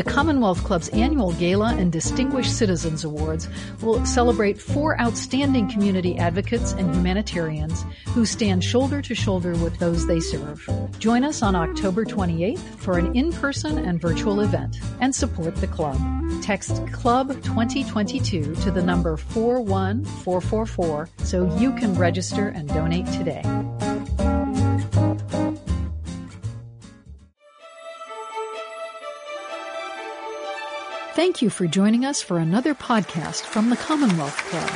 The Commonwealth Club's annual Gala and Distinguished Citizens Awards will celebrate four outstanding community advocates and humanitarians who stand shoulder to shoulder with those they serve. Join us on October 28th for an in-person and virtual event and support the club. Text Club 2022 to the number 41444 so you can register and donate today. Thank you for joining us for another podcast from the Commonwealth Club.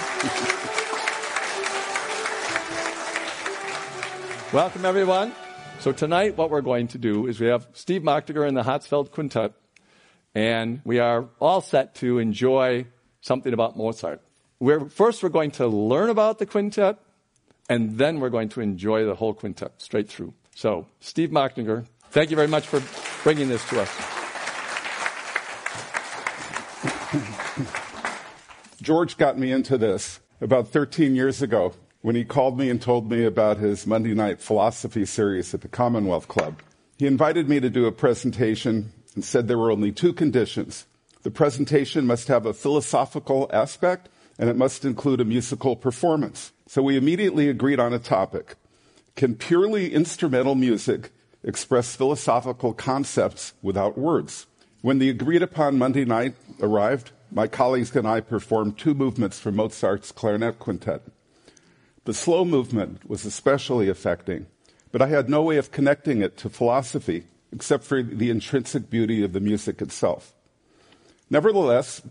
Welcome, everyone. So, tonight, what we're going to do is we have Steve Mochtiger and the Hatzfeld Quintet, and we are all set to enjoy something about Mozart. We're, first, we're going to learn about the quintet, and then we're going to enjoy the whole quintet straight through. So, Steve Mochtiger, thank you very much for bringing this to us. George got me into this about 13 years ago when he called me and told me about his Monday night philosophy series at the Commonwealth Club. He invited me to do a presentation and said there were only two conditions. The presentation must have a philosophical aspect and it must include a musical performance. So we immediately agreed on a topic. Can purely instrumental music express philosophical concepts without words? When the agreed upon Monday night arrived, my colleagues and I performed two movements from Mozart's clarinet quintet. The slow movement was especially affecting, but I had no way of connecting it to philosophy except for the intrinsic beauty of the music itself. Nevertheless,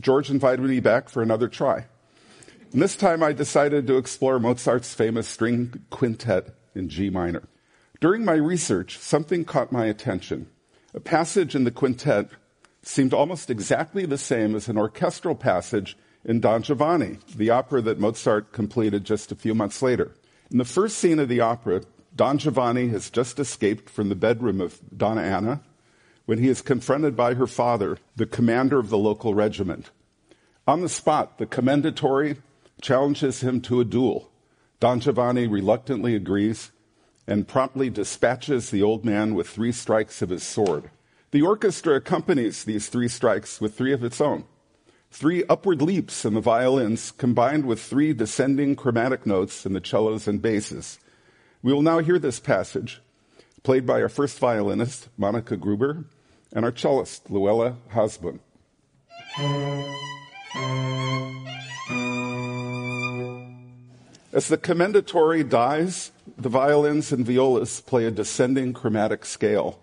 George invited me back for another try. And this time I decided to explore Mozart's famous string quintet in G minor. During my research, something caught my attention. A passage in the quintet seemed almost exactly the same as an orchestral passage in Don Giovanni, the opera that Mozart completed just a few months later. In the first scene of the opera, Don Giovanni has just escaped from the bedroom of Donna Anna when he is confronted by her father, the commander of the local regiment. On the spot, the commendatore challenges him to a duel. Don Giovanni reluctantly agrees and promptly dispatches the old man with three strikes of his sword. The orchestra accompanies these three strikes with three of its own. Three upward leaps in the violins combined with three descending chromatic notes in the cellos and basses. We will now hear this passage, played by our first violinist, Monica Gruber, and our cellist, Luella Hasbun. As the commendatore dies, the violins and violas play a descending chromatic scale.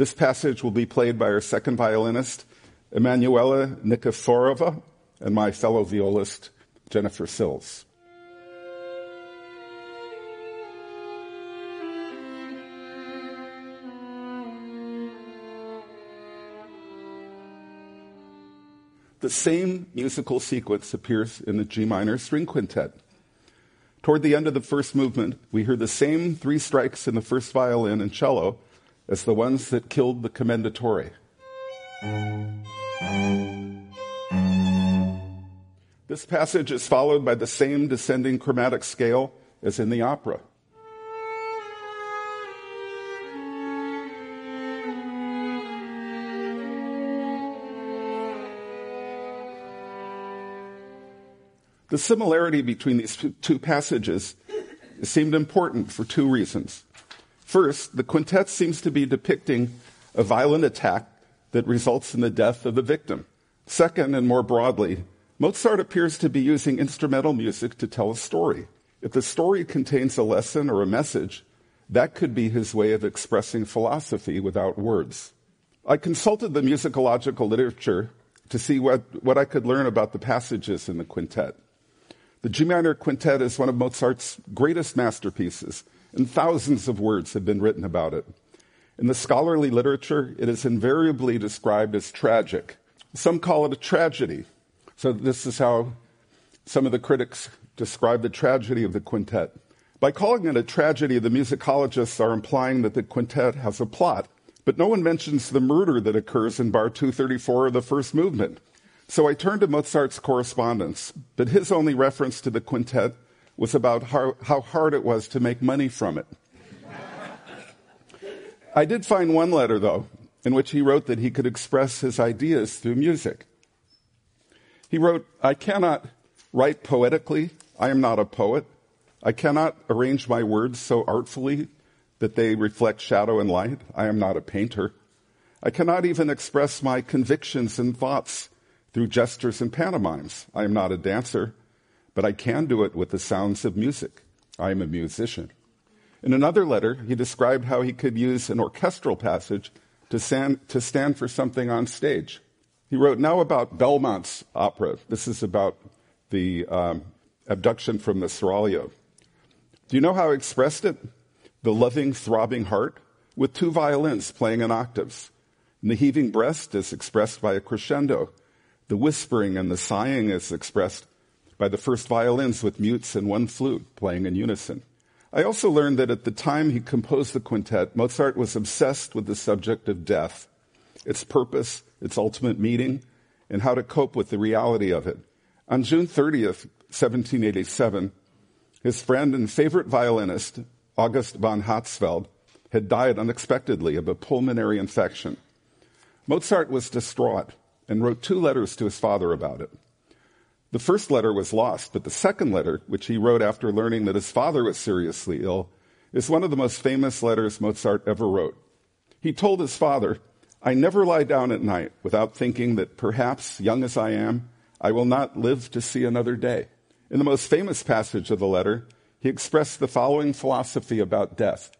This passage will be played by our second violinist, Emanuela Nikiforova, and my fellow violist, Jennifer Sills. The same musical sequence appears in the G minor string quintet. Toward the end of the first movement, we hear the same three strikes in the first violin and cello as the ones that killed the commendatore. This passage is followed by the same descending chromatic scale as in the opera. The similarity between these two passages seemed important for two reasons. First, the quintet seems to be depicting a violent attack that results in the death of the victim. Second, and more broadly, Mozart appears to be using instrumental music to tell a story. If the story contains a lesson or a message, that could be his way of expressing philosophy without words. I consulted the musicological literature to see what, what I could learn about the passages in the quintet. The G minor quintet is one of Mozart's greatest masterpieces, and thousands of words have been written about it. In the scholarly literature, it is invariably described as tragic. Some call it a tragedy. So, this is how some of the critics describe the tragedy of the quintet. By calling it a tragedy, the musicologists are implying that the quintet has a plot, but no one mentions the murder that occurs in bar 234 of the first movement. So I turned to Mozart's correspondence, but his only reference to the quintet was about how, how hard it was to make money from it. I did find one letter, though, in which he wrote that he could express his ideas through music. He wrote, I cannot write poetically. I am not a poet. I cannot arrange my words so artfully that they reflect shadow and light. I am not a painter. I cannot even express my convictions and thoughts through gestures and pantomimes. I am not a dancer, but I can do it with the sounds of music. I am a musician. In another letter, he described how he could use an orchestral passage to stand, to stand for something on stage. He wrote now about Belmont's opera. This is about the um, abduction from the Seraglio. Do you know how he expressed it? The loving, throbbing heart with two violins playing in octaves. And the heaving breast is expressed by a crescendo. The whispering and the sighing is expressed by the first violins with mutes and one flute playing in unison. I also learned that at the time he composed the quintet, Mozart was obsessed with the subject of death, its purpose, its ultimate meaning, and how to cope with the reality of it. On June 30th, 1787, his friend and favorite violinist, August von Hatzfeld, had died unexpectedly of a pulmonary infection. Mozart was distraught and wrote two letters to his father about it. The first letter was lost, but the second letter, which he wrote after learning that his father was seriously ill, is one of the most famous letters Mozart ever wrote. He told his father, I never lie down at night without thinking that perhaps, young as I am, I will not live to see another day. In the most famous passage of the letter, he expressed the following philosophy about death.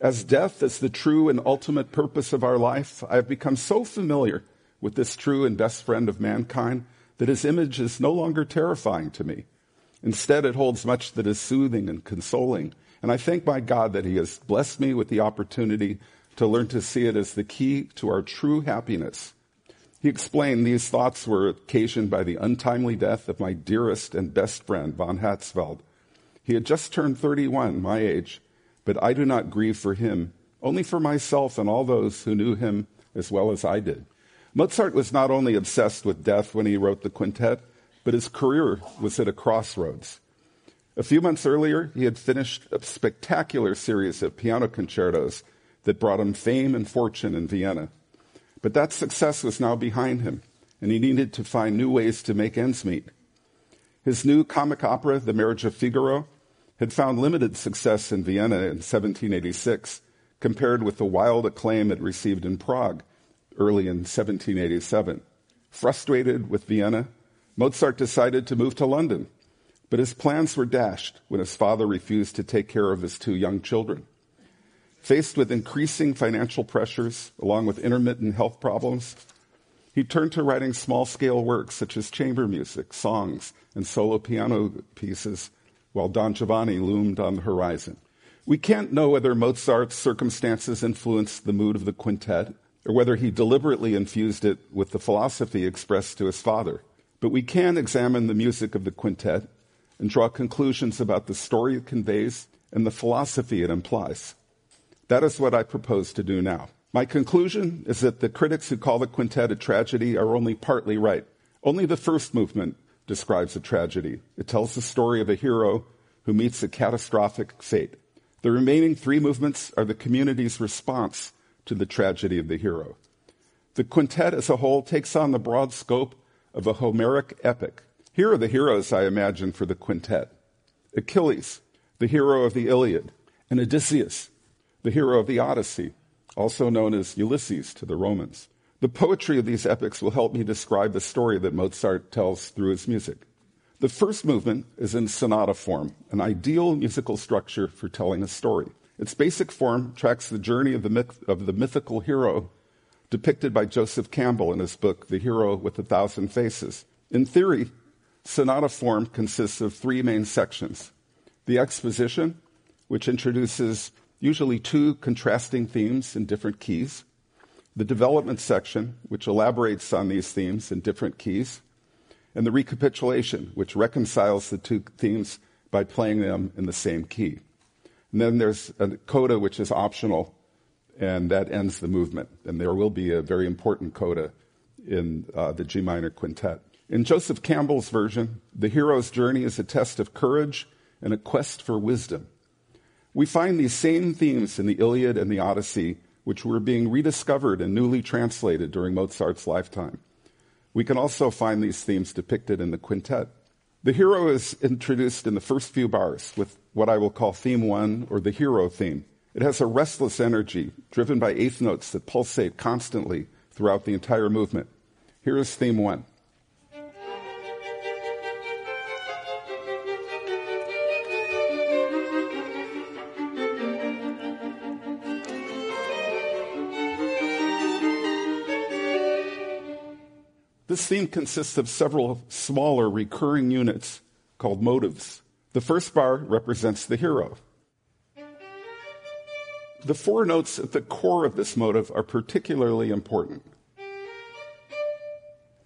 As death is the true and ultimate purpose of our life, I have become so familiar with this true and best friend of mankind that his image is no longer terrifying to me. Instead, it holds much that is soothing and consoling. And I thank my God that he has blessed me with the opportunity to learn to see it as the key to our true happiness. He explained these thoughts were occasioned by the untimely death of my dearest and best friend, von Hatzfeld. He had just turned 31, my age, but I do not grieve for him, only for myself and all those who knew him as well as I did. Mozart was not only obsessed with death when he wrote the quintet, but his career was at a crossroads. A few months earlier, he had finished a spectacular series of piano concertos that brought him fame and fortune in Vienna. But that success was now behind him, and he needed to find new ways to make ends meet. His new comic opera, The Marriage of Figaro, had found limited success in Vienna in 1786 compared with the wild acclaim it received in Prague early in 1787. Frustrated with Vienna, Mozart decided to move to London, but his plans were dashed when his father refused to take care of his two young children. Faced with increasing financial pressures, along with intermittent health problems, he turned to writing small scale works such as chamber music, songs, and solo piano pieces, while Don Giovanni loomed on the horizon. We can't know whether Mozart's circumstances influenced the mood of the quintet or whether he deliberately infused it with the philosophy expressed to his father. But we can examine the music of the quintet and draw conclusions about the story it conveys and the philosophy it implies. That is what I propose to do now. My conclusion is that the critics who call the quintet a tragedy are only partly right. Only the first movement describes a tragedy. It tells the story of a hero who meets a catastrophic fate. The remaining three movements are the community's response to the tragedy of the hero. The quintet as a whole takes on the broad scope of a Homeric epic. Here are the heroes I imagine for the quintet Achilles, the hero of the Iliad, and Odysseus, the hero of the Odyssey, also known as Ulysses to the Romans. The poetry of these epics will help me describe the story that Mozart tells through his music. The first movement is in sonata form, an ideal musical structure for telling a story. Its basic form tracks the journey of the, myth- of the mythical hero depicted by Joseph Campbell in his book, The Hero with a Thousand Faces. In theory, sonata form consists of three main sections the exposition, which introduces usually two contrasting themes in different keys, the development section, which elaborates on these themes in different keys, and the recapitulation, which reconciles the two themes by playing them in the same key. And then there's a coda which is optional, and that ends the movement. And there will be a very important coda in uh, the G minor quintet. In Joseph Campbell's version, the hero's journey is a test of courage and a quest for wisdom. We find these same themes in the Iliad and the Odyssey which were being rediscovered and newly translated during Mozart's lifetime. We can also find these themes depicted in the quintet. The hero is introduced in the first few bars with what I will call theme one or the hero theme. It has a restless energy driven by eighth notes that pulsate constantly throughout the entire movement. Here is theme one. This theme consists of several smaller recurring units called motives. The first bar represents the hero. The four notes at the core of this motive are particularly important.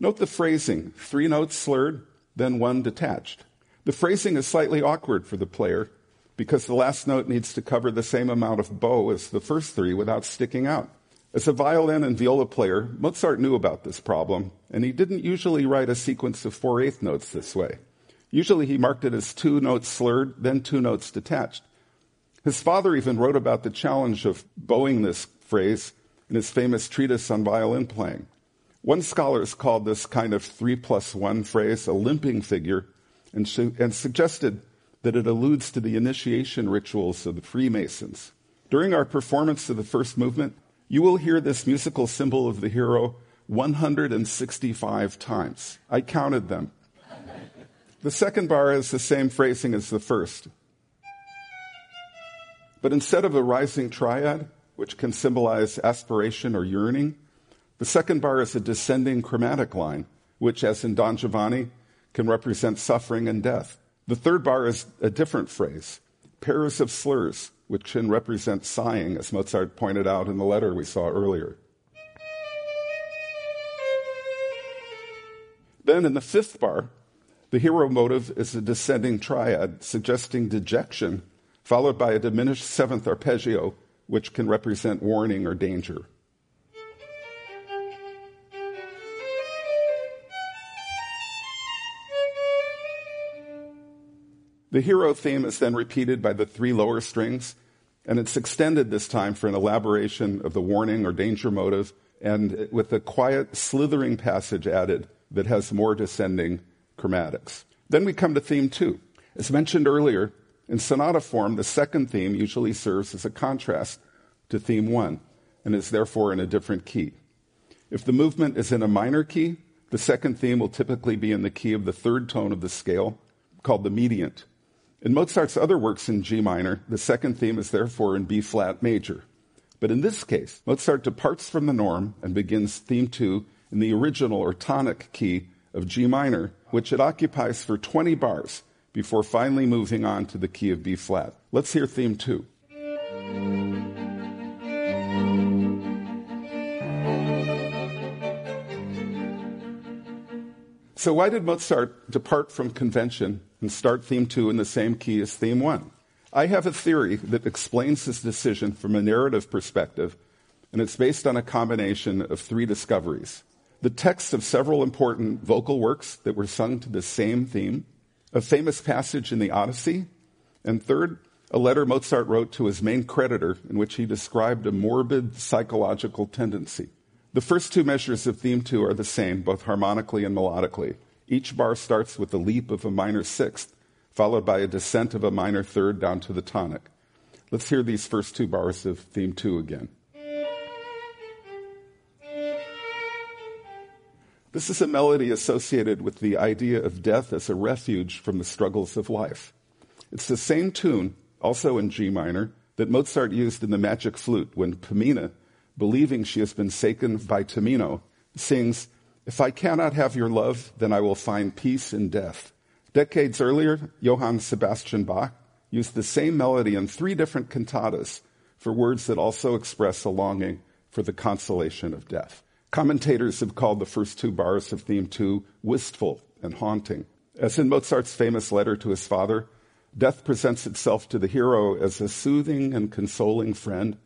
Note the phrasing three notes slurred, then one detached. The phrasing is slightly awkward for the player because the last note needs to cover the same amount of bow as the first three without sticking out. As a violin and viola player, Mozart knew about this problem, and he didn't usually write a sequence of four eighth notes this way. Usually he marked it as two notes slurred, then two notes detached. His father even wrote about the challenge of bowing this phrase in his famous treatise on violin playing. One scholar has called this kind of three plus one phrase a limping figure and, and suggested that it alludes to the initiation rituals of the Freemasons. During our performance of the first movement, you will hear this musical symbol of the hero 165 times. I counted them. The second bar is the same phrasing as the first. But instead of a rising triad, which can symbolize aspiration or yearning, the second bar is a descending chromatic line, which, as in Don Giovanni, can represent suffering and death. The third bar is a different phrase, pairs of slurs, which can represent sighing, as Mozart pointed out in the letter we saw earlier. Then in the fifth bar, the hero motive is a descending triad, suggesting dejection, followed by a diminished seventh arpeggio, which can represent warning or danger. The hero theme is then repeated by the three lower strings, and it's extended this time for an elaboration of the warning or danger motive, and with a quiet, slithering passage added that has more descending chromatics. Then we come to theme two. As mentioned earlier, in sonata form, the second theme usually serves as a contrast to theme one and is therefore in a different key. If the movement is in a minor key, the second theme will typically be in the key of the third tone of the scale, called the mediant. In Mozart's other works in G minor, the second theme is therefore in B flat major. But in this case, Mozart departs from the norm and begins theme two in the original or tonic key of G minor, which it occupies for 20 bars before finally moving on to the key of B flat. Let's hear theme two. So, why did Mozart depart from convention and start theme two in the same key as theme one. I have a theory that explains this decision from a narrative perspective, and it's based on a combination of three discoveries the text of several important vocal works that were sung to the same theme, a famous passage in the Odyssey, and third, a letter Mozart wrote to his main creditor in which he described a morbid psychological tendency. The first two measures of theme two are the same, both harmonically and melodically. Each bar starts with the leap of a minor sixth, followed by a descent of a minor third down to the tonic. Let's hear these first two bars of theme two again. This is a melody associated with the idea of death as a refuge from the struggles of life. It's the same tune, also in G minor, that Mozart used in the Magic Flute when Pamina, believing she has been shaken by Tamino, sings, if I cannot have your love, then I will find peace in death. Decades earlier, Johann Sebastian Bach used the same melody in three different cantatas for words that also express a longing for the consolation of death. Commentators have called the first two bars of theme two wistful and haunting. As in Mozart's famous letter to his father, death presents itself to the hero as a soothing and consoling friend,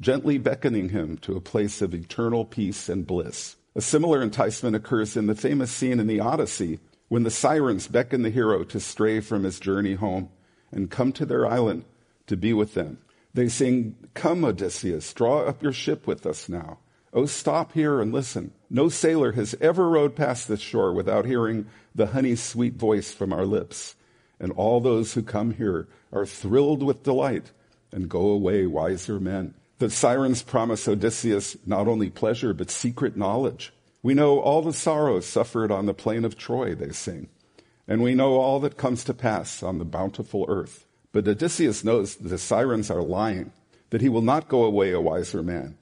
gently beckoning him to a place of eternal peace and bliss. A similar enticement occurs in the famous scene in the Odyssey when the sirens beckon the hero to stray from his journey home and come to their island to be with them. They sing, Come, Odysseus, draw up your ship with us now. Oh, stop here and listen. No sailor has ever rowed past this shore without hearing the honey sweet voice from our lips. And all those who come here are thrilled with delight and go away wiser men. The sirens promise Odysseus not only pleasure, but secret knowledge. We know all the sorrows suffered on the plain of Troy, they sing, and we know all that comes to pass on the bountiful earth. But Odysseus knows that the sirens are lying, that he will not go away a wiser man.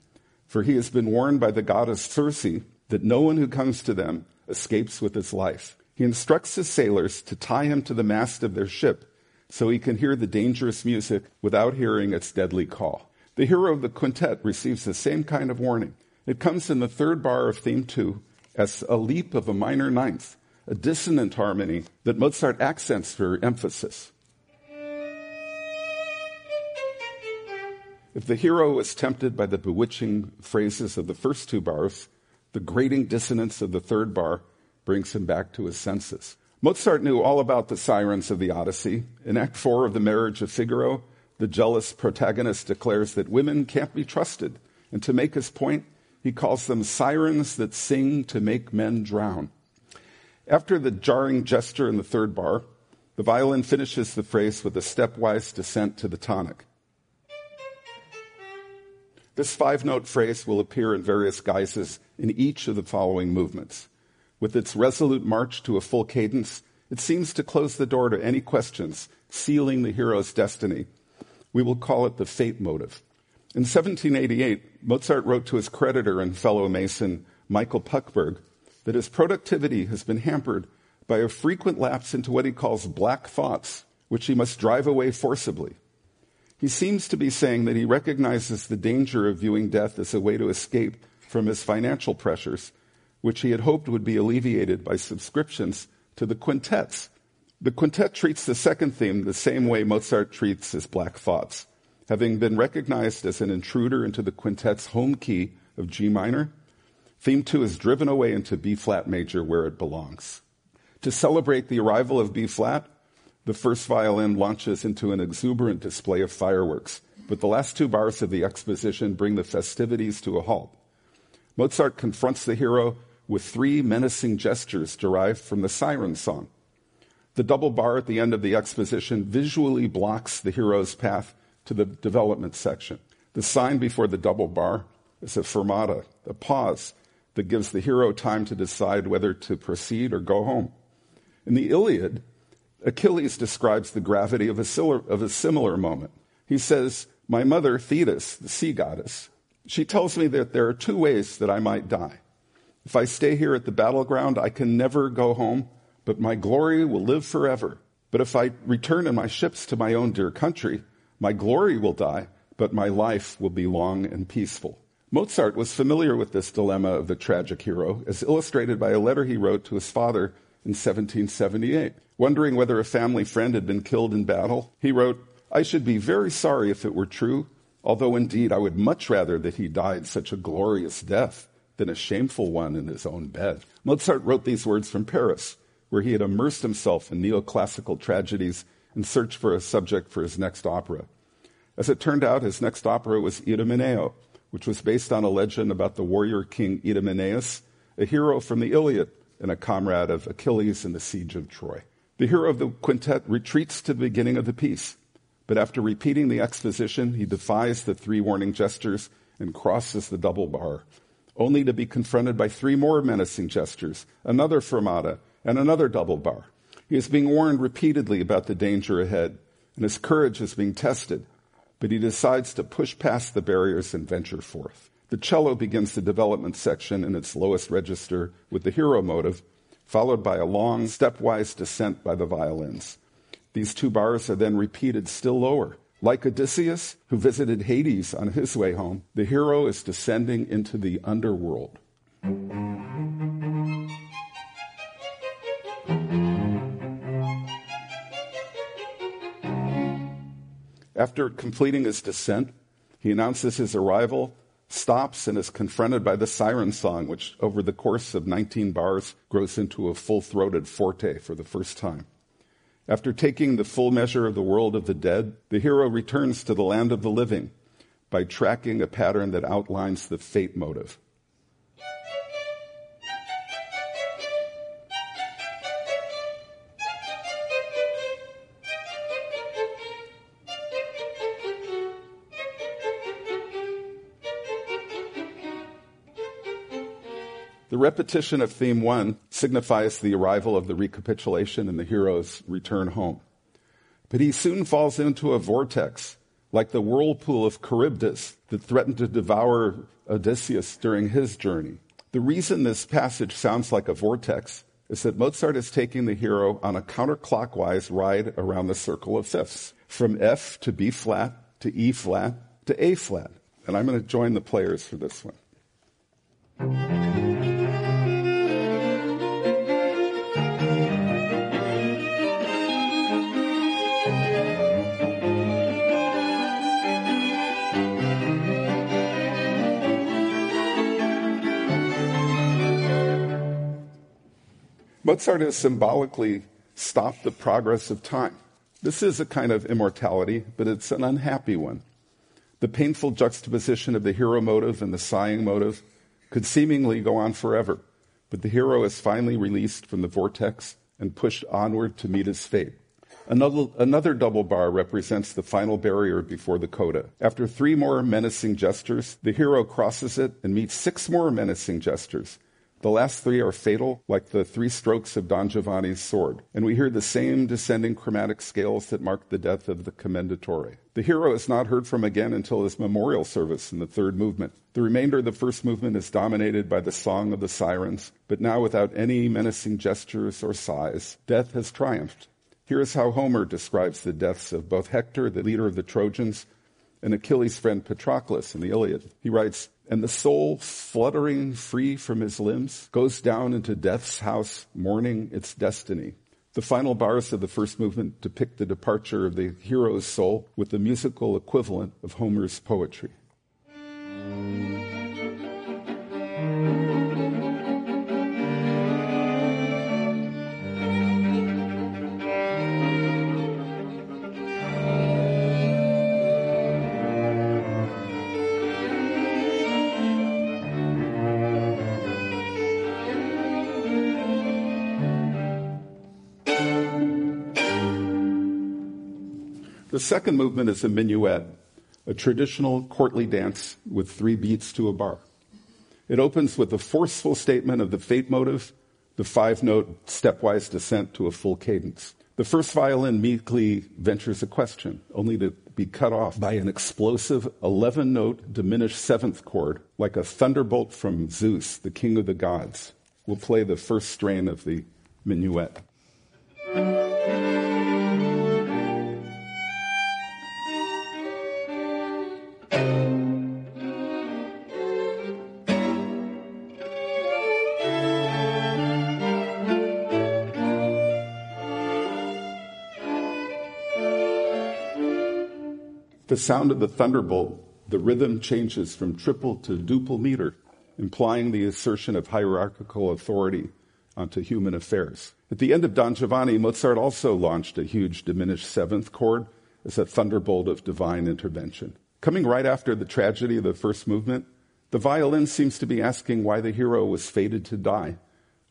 For he has been warned by the goddess Circe that no one who comes to them escapes with his life. He instructs his sailors to tie him to the mast of their ship so he can hear the dangerous music without hearing its deadly call. The hero of the quintet receives the same kind of warning. It comes in the third bar of theme two as a leap of a minor ninth, a dissonant harmony that Mozart accents for emphasis. If the hero is tempted by the bewitching phrases of the first two bars, the grating dissonance of the third bar brings him back to his senses. Mozart knew all about the sirens of the Odyssey. In Act 4 of The Marriage of Figaro, the jealous protagonist declares that women can't be trusted. And to make his point, he calls them sirens that sing to make men drown. After the jarring gesture in the third bar, the violin finishes the phrase with a stepwise descent to the tonic. This five note phrase will appear in various guises in each of the following movements. With its resolute march to a full cadence, it seems to close the door to any questions, sealing the hero's destiny. We will call it the fate motive. In 1788, Mozart wrote to his creditor and fellow Mason, Michael Puchberg, that his productivity has been hampered by a frequent lapse into what he calls black thoughts, which he must drive away forcibly. He seems to be saying that he recognizes the danger of viewing death as a way to escape from his financial pressures, which he had hoped would be alleviated by subscriptions to the quintets. The quintet treats the second theme the same way Mozart treats his black thoughts. Having been recognized as an intruder into the quintet's home key of G minor, theme two is driven away into B flat major where it belongs. To celebrate the arrival of B flat, the first violin launches into an exuberant display of fireworks, but the last two bars of the exposition bring the festivities to a halt. Mozart confronts the hero with three menacing gestures derived from the siren song. The double bar at the end of the exposition visually blocks the hero's path to the development section. The sign before the double bar is a fermata, a pause that gives the hero time to decide whether to proceed or go home. In the Iliad, Achilles describes the gravity of a, similar, of a similar moment. He says, My mother, Thetis, the sea goddess, she tells me that there are two ways that I might die. If I stay here at the battleground, I can never go home, but my glory will live forever. But if I return in my ships to my own dear country, my glory will die, but my life will be long and peaceful. Mozart was familiar with this dilemma of the tragic hero, as illustrated by a letter he wrote to his father in 1778. Wondering whether a family friend had been killed in battle, he wrote, I should be very sorry if it were true, although indeed I would much rather that he died such a glorious death than a shameful one in his own bed. Mozart wrote these words from Paris, where he had immersed himself in neoclassical tragedies in search for a subject for his next opera. As it turned out, his next opera was Idomeneo, which was based on a legend about the warrior king Idomeneus, a hero from the Iliad and a comrade of Achilles in the siege of Troy. The hero of the quintet retreats to the beginning of the piece, but after repeating the exposition, he defies the three warning gestures and crosses the double bar, only to be confronted by three more menacing gestures, another fermata, and another double bar. He is being warned repeatedly about the danger ahead, and his courage is being tested, but he decides to push past the barriers and venture forth. The cello begins the development section in its lowest register with the hero motive, followed by a long stepwise descent by the violins. These two bars are then repeated still lower. Like Odysseus, who visited Hades on his way home, the hero is descending into the underworld. After completing his descent, he announces his arrival stops and is confronted by the siren song, which over the course of 19 bars grows into a full throated forte for the first time. After taking the full measure of the world of the dead, the hero returns to the land of the living by tracking a pattern that outlines the fate motive. Repetition of theme one signifies the arrival of the recapitulation and the hero's return home. But he soon falls into a vortex, like the whirlpool of Charybdis that threatened to devour Odysseus during his journey. The reason this passage sounds like a vortex is that Mozart is taking the hero on a counterclockwise ride around the circle of fifths, from F to B flat to E flat to A flat. And I'm going to join the players for this one. Mozart has symbolically stopped the progress of time. This is a kind of immortality, but it's an unhappy one. The painful juxtaposition of the hero motive and the sighing motive could seemingly go on forever, but the hero is finally released from the vortex and pushed onward to meet his fate. Another, another, double bar represents the final barrier before the coda. After three more menacing gestures, the hero crosses it and meets six more menacing gestures. The last three are fatal, like the three strokes of Don Giovanni's sword, and we hear the same descending chromatic scales that mark the death of the commendatore. The hero is not heard from again until his memorial service in the third movement. The remainder of the first movement is dominated by the song of the sirens, but now without any menacing gestures or sighs. Death has triumphed. Here is how Homer describes the deaths of both Hector, the leader of the Trojans, and Achilles' friend Patroclus in the Iliad. He writes, and the soul, fluttering free from his limbs, goes down into death's house, mourning its destiny. The final bars of the first movement depict the departure of the hero's soul with the musical equivalent of Homer's poetry. The second movement is a minuet, a traditional courtly dance with three beats to a bar. It opens with a forceful statement of the fate motive, the five note stepwise descent to a full cadence. The first violin meekly ventures a question, only to be cut off by an explosive 11 note diminished seventh chord, like a thunderbolt from Zeus, the king of the gods. We'll play the first strain of the minuet. The sound of the thunderbolt, the rhythm changes from triple to duple meter, implying the assertion of hierarchical authority onto human affairs. At the end of Don Giovanni, Mozart also launched a huge diminished seventh chord as a thunderbolt of divine intervention. Coming right after the tragedy of the first movement, the violin seems to be asking why the hero was fated to die,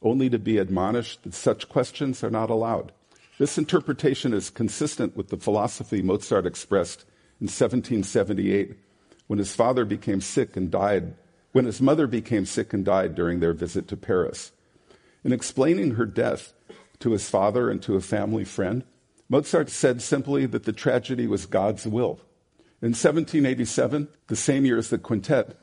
only to be admonished that such questions are not allowed. This interpretation is consistent with the philosophy Mozart expressed in 1778 when his father became sick and died, when his mother became sick and died during their visit to Paris. In explaining her death to his father and to a family friend, Mozart said simply that the tragedy was God's will. In 1787, the same year as the quintet,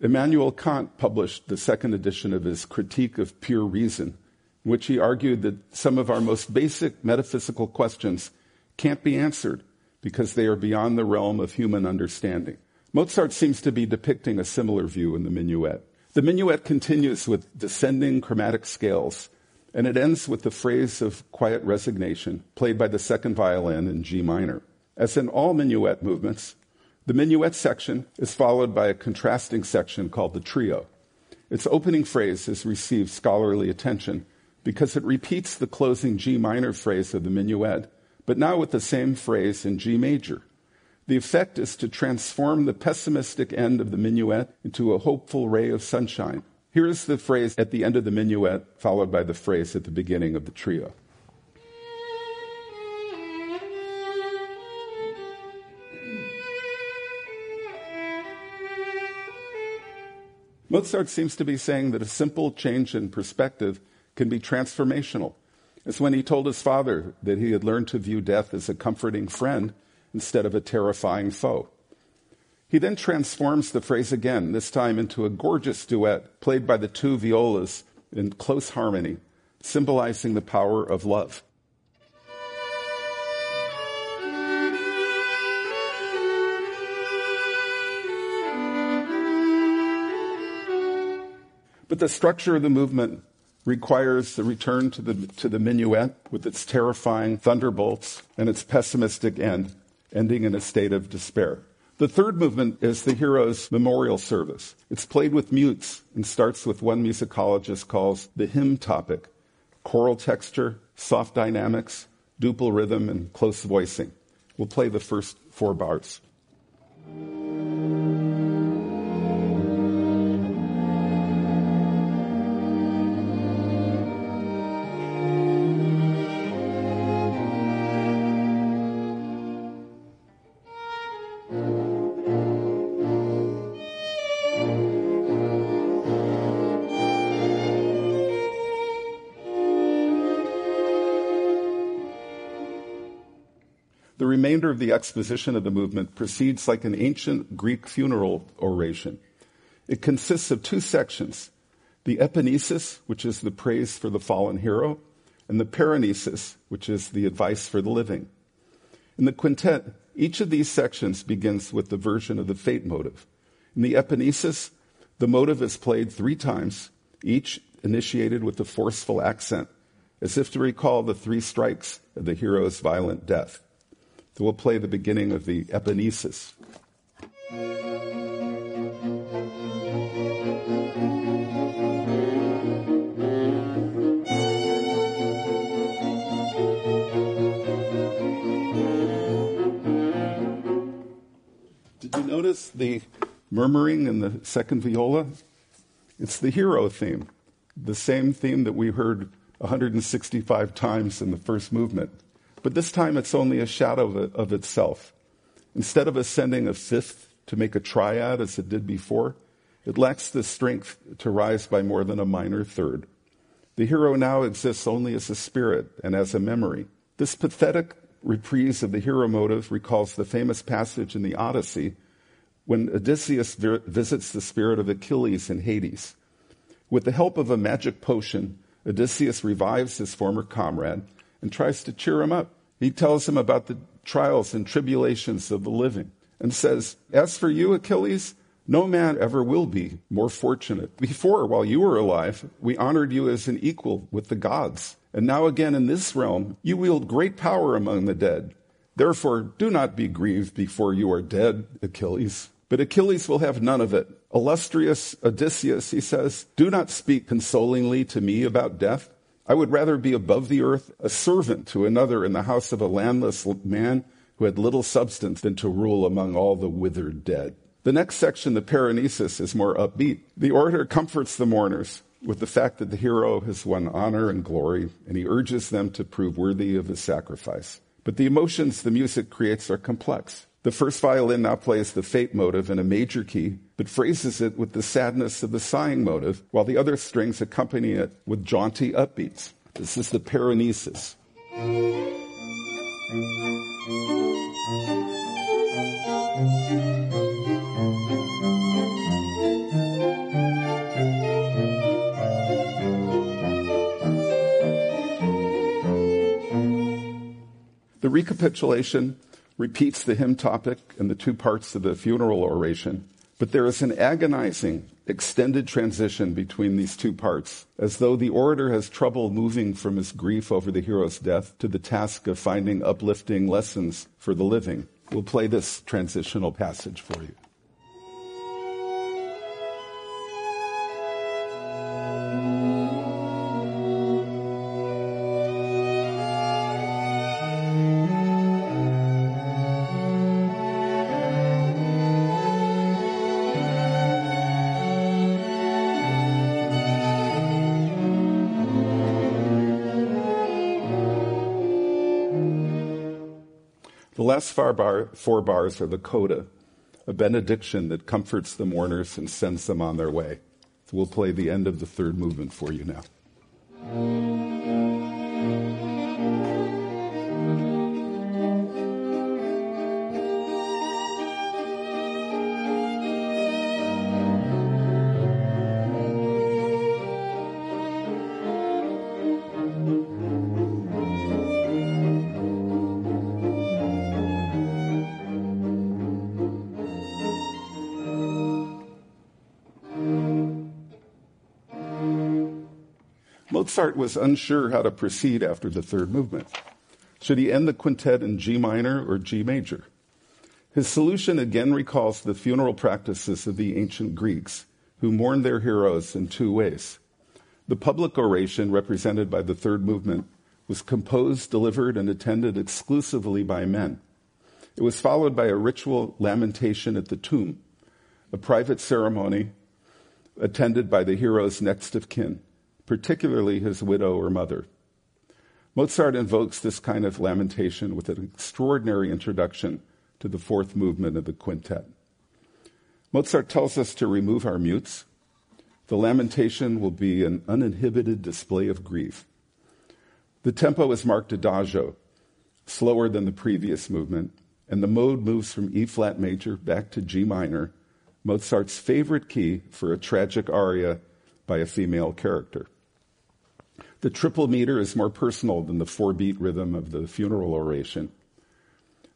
Immanuel Kant published the second edition of his Critique of Pure Reason, in which he argued that some of our most basic metaphysical questions can't be answered because they are beyond the realm of human understanding. Mozart seems to be depicting a similar view in the minuet. The minuet continues with descending chromatic scales, and it ends with the phrase of quiet resignation, played by the second violin in G minor. As in all minuet movements, the minuet section is followed by a contrasting section called the trio. Its opening phrase has received scholarly attention because it repeats the closing G minor phrase of the minuet, but now with the same phrase in G major. The effect is to transform the pessimistic end of the minuet into a hopeful ray of sunshine. Here is the phrase at the end of the minuet, followed by the phrase at the beginning of the trio. Mozart seems to be saying that a simple change in perspective can be transformational. It's when he told his father that he had learned to view death as a comforting friend instead of a terrifying foe. He then transforms the phrase again, this time into a gorgeous duet played by the two violas in close harmony, symbolizing the power of love. But the structure of the movement requires the return to the, to the minuet with its terrifying thunderbolts and its pessimistic end, ending in a state of despair. The third movement is the hero's memorial service. It's played with mutes and starts with one musicologist calls the hymn topic choral texture, soft dynamics, duple rhythm, and close voicing. We'll play the first four bars. Remainder of the exposition of the movement proceeds like an ancient Greek funeral oration. It consists of two sections the epainesis, which is the praise for the fallen hero, and the paraenesis, which is the advice for the living. In the quintet, each of these sections begins with the version of the fate motive. In the epainesis, the motive is played three times, each initiated with a forceful accent, as if to recall the three strikes of the hero's violent death. So we'll play the beginning of the Epainesis. Did you notice the murmuring in the second viola? It's the hero theme, the same theme that we heard 165 times in the first movement. But this time it's only a shadow of, itself. Instead of ascending a fifth to make a triad as it did before, it lacks the strength to rise by more than a minor third. The hero now exists only as a spirit and as a memory. This pathetic reprise of the hero motive recalls the famous passage in the Odyssey when Odysseus visits the spirit of Achilles in Hades. With the help of a magic potion, Odysseus revives his former comrade and tries to cheer him up. He tells him about the trials and tribulations of the living and says, As for you, Achilles, no man ever will be more fortunate. Before, while you were alive, we honored you as an equal with the gods. And now again in this realm, you wield great power among the dead. Therefore, do not be grieved before you are dead, Achilles. But Achilles will have none of it. Illustrious Odysseus, he says, do not speak consolingly to me about death. I would rather be above the earth, a servant to another in the house of a landless man who had little substance than to rule among all the withered dead. The next section, the Paraenesis, is more upbeat. The orator comforts the mourners with the fact that the hero has won honor and glory, and he urges them to prove worthy of his sacrifice. But the emotions the music creates are complex. The first violin now plays the fate motive in a major key, but phrases it with the sadness of the sighing motive, while the other strings accompany it with jaunty upbeats. This is the paraenesis. The recapitulation repeats the hymn topic and the two parts of the funeral oration, but there is an agonizing, extended transition between these two parts, as though the orator has trouble moving from his grief over the hero's death to the task of finding uplifting lessons for the living. We'll play this transitional passage for you. Last four, bar, four bars are the coda, a benediction that comforts the mourners and sends them on their way. We'll play the end of the third movement for you now. Was unsure how to proceed after the third movement. Should he end the quintet in G minor or G major? His solution again recalls the funeral practices of the ancient Greeks, who mourned their heroes in two ways. The public oration, represented by the third movement, was composed, delivered, and attended exclusively by men. It was followed by a ritual lamentation at the tomb, a private ceremony attended by the hero's next of kin particularly his widow or mother. Mozart invokes this kind of lamentation with an extraordinary introduction to the fourth movement of the quintet. Mozart tells us to remove our mutes. The lamentation will be an uninhibited display of grief. The tempo is marked adagio, slower than the previous movement, and the mode moves from E flat major back to G minor, Mozart's favorite key for a tragic aria by a female character. The triple meter is more personal than the four beat rhythm of the funeral oration.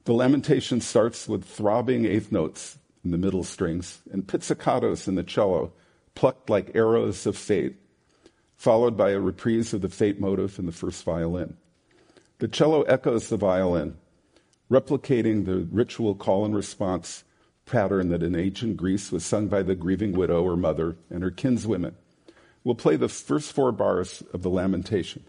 The lamentation starts with throbbing eighth notes in the middle strings and pizzicatos in the cello, plucked like arrows of fate, followed by a reprise of the fate motive in the first violin. The cello echoes the violin, replicating the ritual call and response pattern that in ancient Greece was sung by the grieving widow or mother and her kinswomen. We'll play the first four bars of the Lamentation.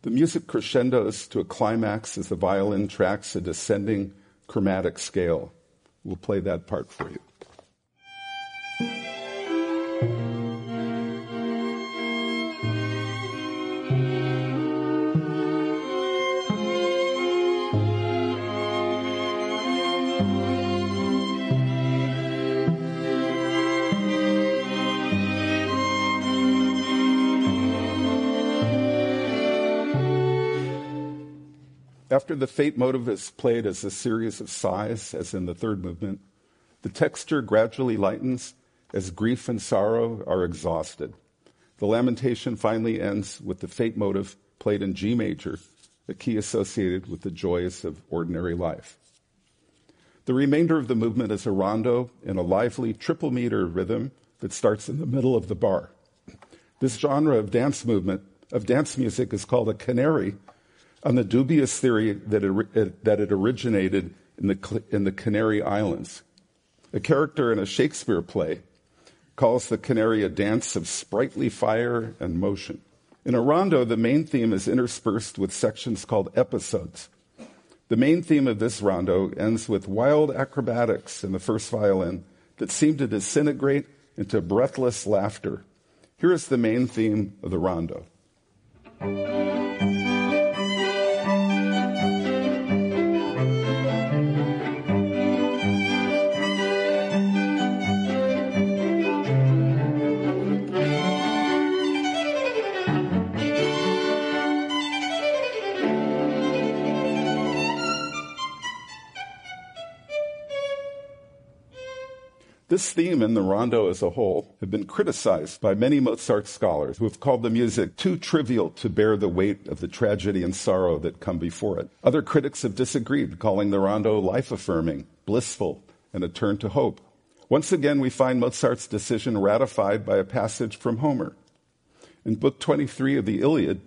The music crescendos to a climax as the violin tracks a descending chromatic scale. We'll play that part for you. After the fate motive is played as a series of sighs, as in the third movement, the texture gradually lightens as grief and sorrow are exhausted. The lamentation finally ends with the fate motive played in G major, a key associated with the joys of ordinary life. The remainder of the movement is a rondo in a lively triple meter rhythm that starts in the middle of the bar. This genre of dance movement, of dance music, is called a canary on the dubious theory that it, that it originated in the, in the Canary Islands. A character in a Shakespeare play calls the canary a dance of sprightly fire and motion. In a rondo, the main theme is interspersed with sections called episodes. The main theme of this rondo ends with wild acrobatics in the first violin that seem to disintegrate into breathless laughter. Here is the main theme of the rondo. This theme and the rondo as a whole have been criticized by many Mozart scholars who have called the music too trivial to bear the weight of the tragedy and sorrow that come before it. Other critics have disagreed, calling the rondo life affirming, blissful, and a turn to hope. Once again, we find Mozart's decision ratified by a passage from Homer. In Book 23 of the Iliad,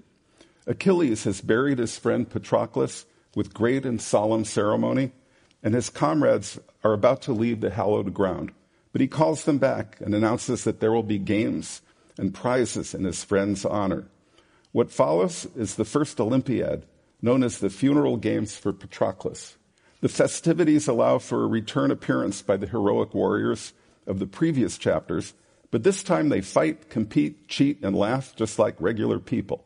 Achilles has buried his friend Patroclus with great and solemn ceremony, and his comrades are about to leave the hallowed ground. But he calls them back and announces that there will be games and prizes in his friend's honor. What follows is the first Olympiad, known as the Funeral Games for Patroclus. The festivities allow for a return appearance by the heroic warriors of the previous chapters, but this time they fight, compete, cheat, and laugh just like regular people.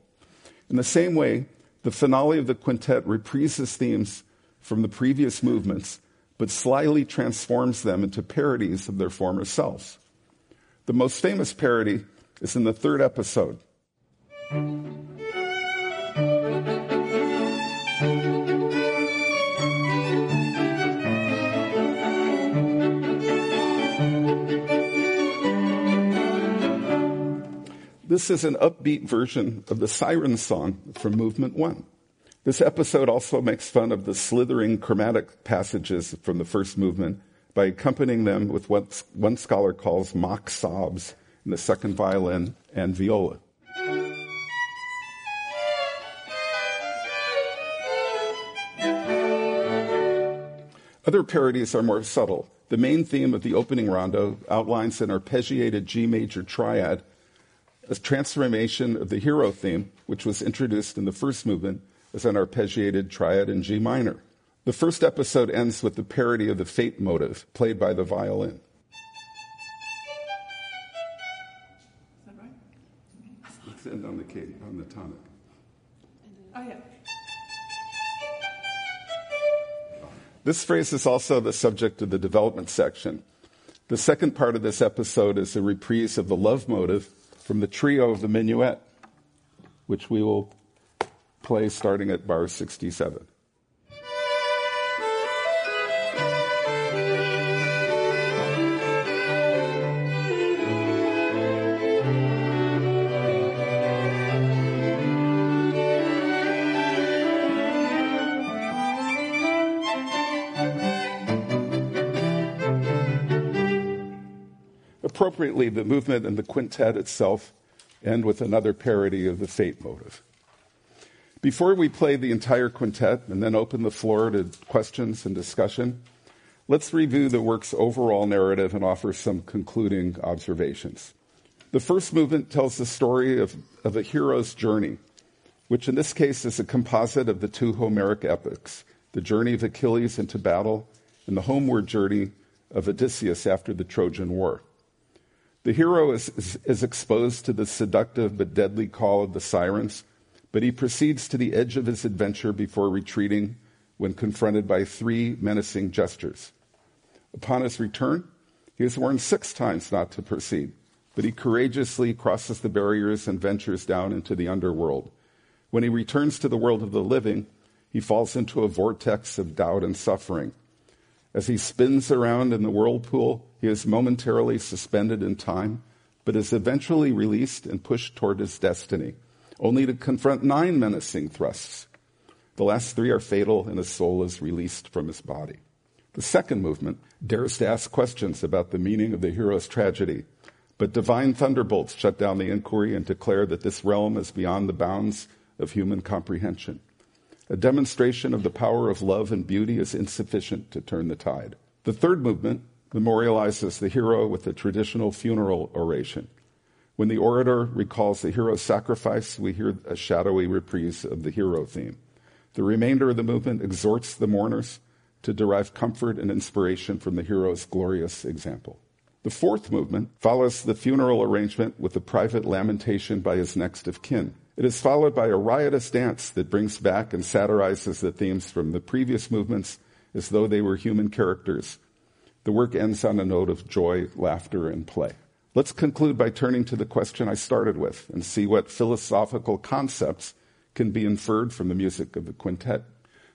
In the same way, the finale of the quintet reprises themes from the previous movements, but slyly transforms them into parodies of their former selves. The most famous parody is in the third episode. This is an upbeat version of the Siren Song from Movement 1. This episode also makes fun of the slithering chromatic passages from the first movement by accompanying them with what one scholar calls mock sobs in the second violin and viola. Other parodies are more subtle. The main theme of the opening rondo outlines an arpeggiated G major triad a transformation of the hero theme, which was introduced in the first movement as an arpeggiated triad in G minor. The first episode ends with the parody of the fate motive played by the violin. Is that right? Let's end on the key, on the tonic. Oh, yeah. This phrase is also the subject of the development section. The second part of this episode is a reprise of the love motive from the trio of the minuet, which we will play starting at bar 67. appropriately, the movement and the quintet itself end with another parody of the fate motive. Before we play the entire quintet and then open the floor to questions and discussion, let's review the work's overall narrative and offer some concluding observations. The first movement tells the story of, of a hero's journey, which in this case is a composite of the two Homeric epics, the journey of Achilles into battle and the homeward journey of Odysseus after the Trojan War. The hero is, is, is, exposed to the seductive but deadly call of the sirens, but he proceeds to the edge of his adventure before retreating when confronted by three menacing gestures. Upon his return, he is warned six times not to proceed, but he courageously crosses the barriers and ventures down into the underworld. When he returns to the world of the living, he falls into a vortex of doubt and suffering. As he spins around in the whirlpool, he is momentarily suspended in time, but is eventually released and pushed toward his destiny, only to confront nine menacing thrusts. The last three are fatal, and his soul is released from his body. The second movement dares to ask questions about the meaning of the hero's tragedy, but divine thunderbolts shut down the inquiry and declare that this realm is beyond the bounds of human comprehension. A demonstration of the power of love and beauty is insufficient to turn the tide. The third movement memorializes the hero with a traditional funeral oration. When the orator recalls the hero's sacrifice, we hear a shadowy reprise of the hero theme. The remainder of the movement exhorts the mourners to derive comfort and inspiration from the hero's glorious example. The fourth movement follows the funeral arrangement with a private lamentation by his next of kin. It is followed by a riotous dance that brings back and satirizes the themes from the previous movements as though they were human characters. The work ends on a note of joy, laughter, and play. Let's conclude by turning to the question I started with and see what philosophical concepts can be inferred from the music of the quintet.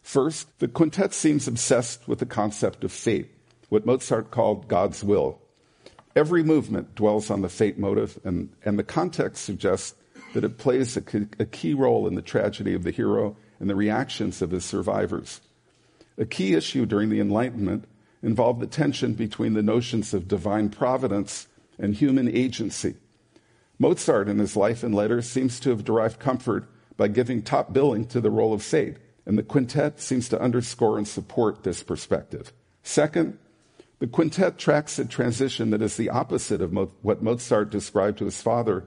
First, the quintet seems obsessed with the concept of fate, what Mozart called God's will. Every movement dwells on the fate motive, and, and the context suggests that it plays a, a key role in the tragedy of the hero and the reactions of his survivors. A key issue during the Enlightenment involved the tension between the notions of divine providence and human agency. Mozart, in his life and letters, seems to have derived comfort by giving top billing to the role of fate, and the quintet seems to underscore and support this perspective. Second, the quintet tracks a transition that is the opposite of Mo- what Mozart described to his father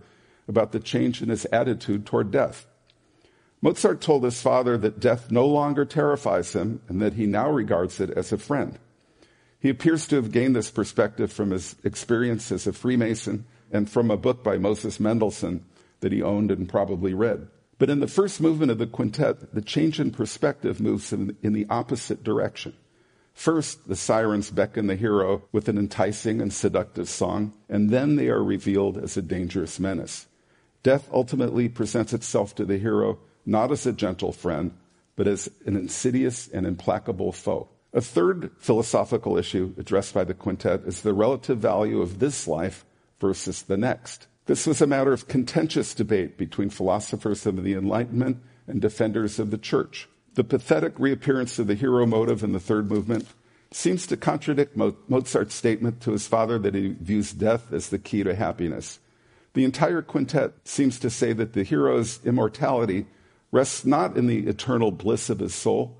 about the change in his attitude toward death. Mozart told his father that death no longer terrifies him and that he now regards it as a friend. He appears to have gained this perspective from his experience as a Freemason and from a book by Moses Mendelssohn that he owned and probably read. But in the first movement of the quintet, the change in perspective moves in, in the opposite direction. First, the sirens beckon the hero with an enticing and seductive song, and then they are revealed as a dangerous menace. Death ultimately presents itself to the hero not as a gentle friend, but as an insidious and implacable foe. A third philosophical issue addressed by the quintet is the relative value of this life versus the next. This was a matter of contentious debate between philosophers of the Enlightenment and defenders of the church. The pathetic reappearance of the hero motive in the third movement seems to contradict Mozart's statement to his father that he views death as the key to happiness. The entire quintet seems to say that the hero's immortality rests not in the eternal bliss of his soul,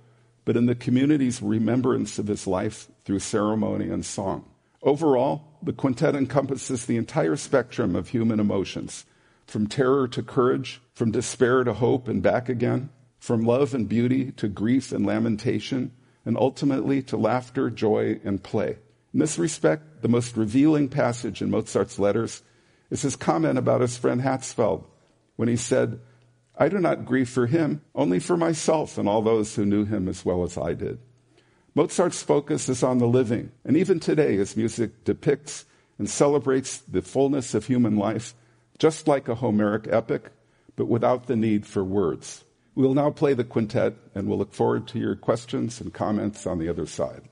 but in the community's remembrance of his life through ceremony and song. Overall, the quintet encompasses the entire spectrum of human emotions, from terror to courage, from despair to hope and back again, from love and beauty to grief and lamentation, and ultimately to laughter, joy, and play. In this respect, the most revealing passage in Mozart's letters is his comment about his friend Hatzfeld when he said, I do not grieve for him, only for myself and all those who knew him as well as I did. Mozart's focus is on the living, and even today his music depicts and celebrates the fullness of human life, just like a Homeric epic, but without the need for words. We'll now play the quintet, and we'll look forward to your questions and comments on the other side.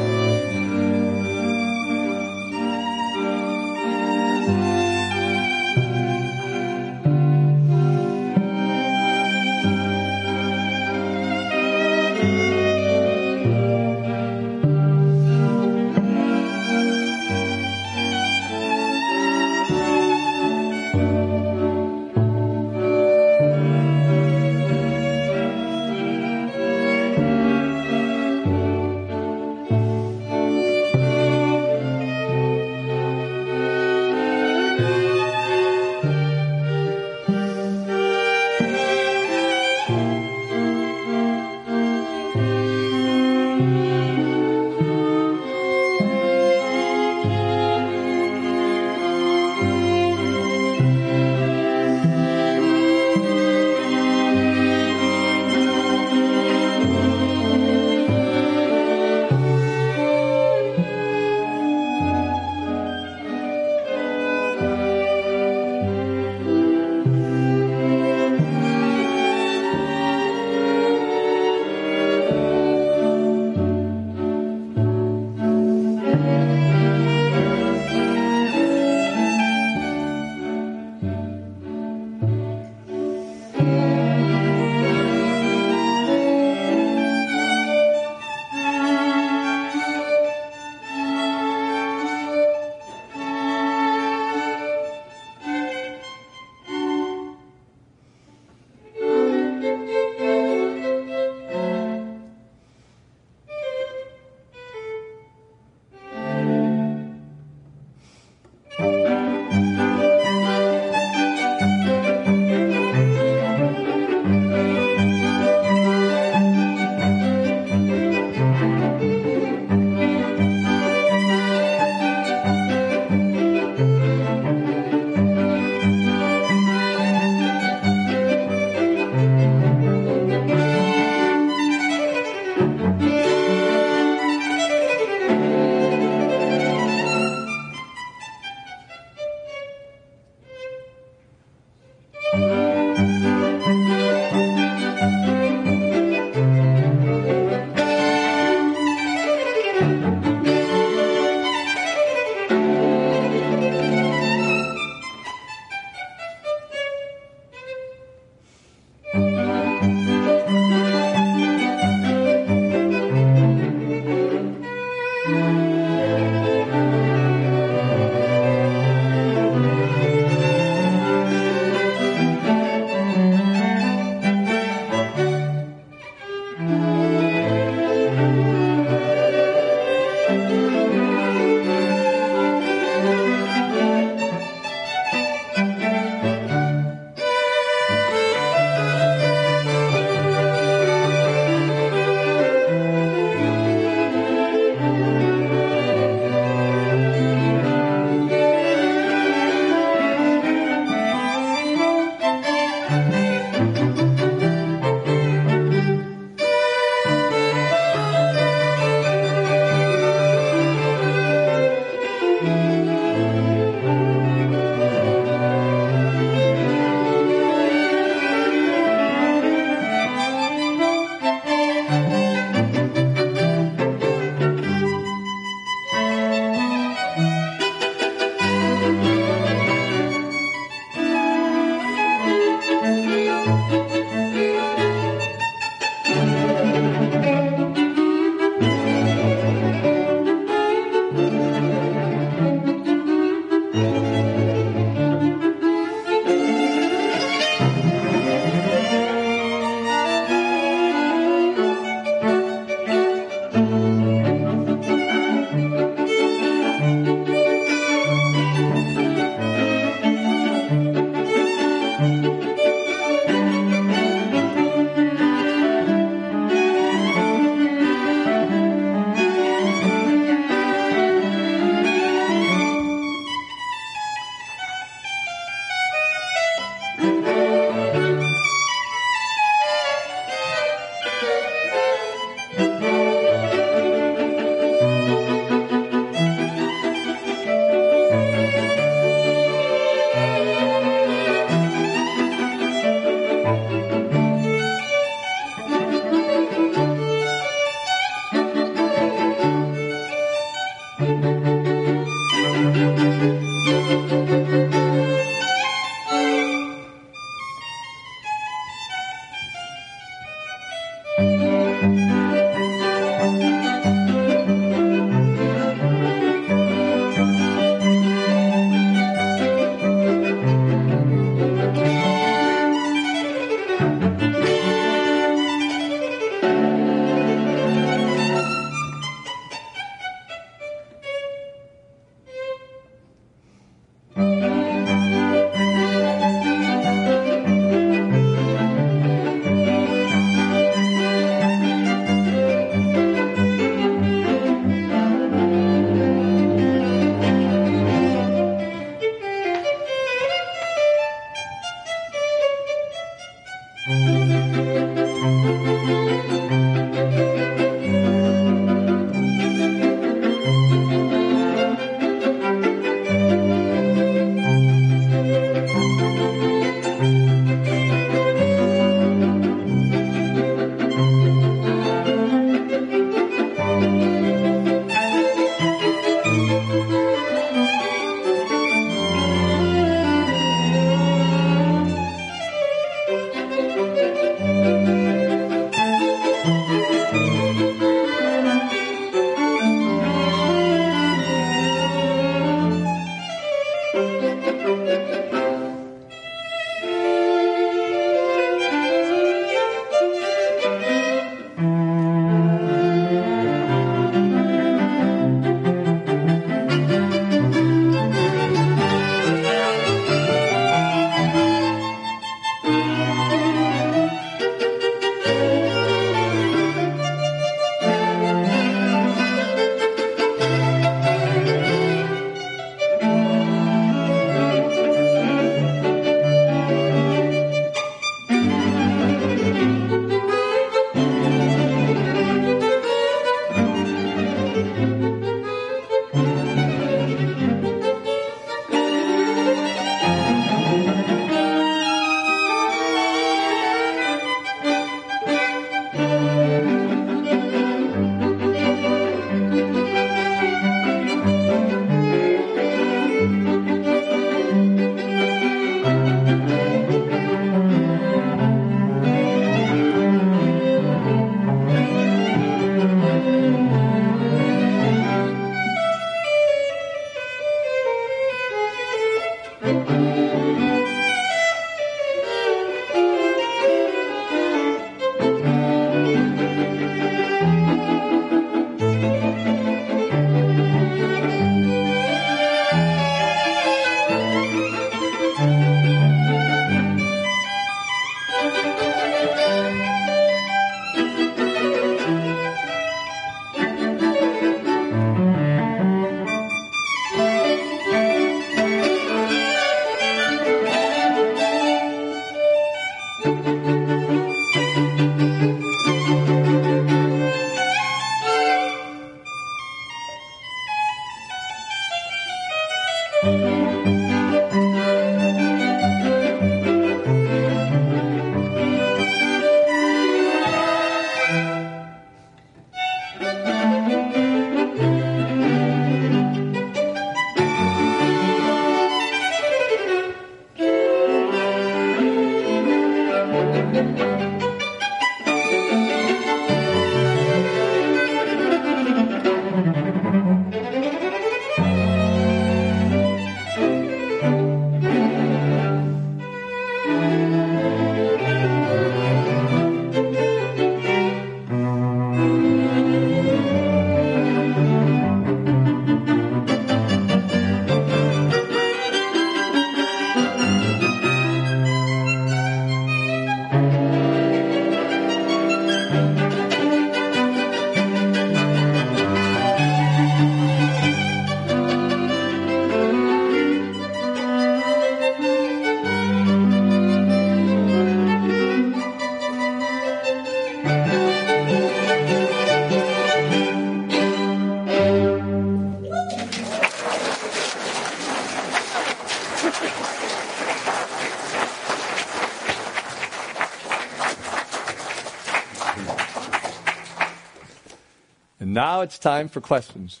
It's time for questions.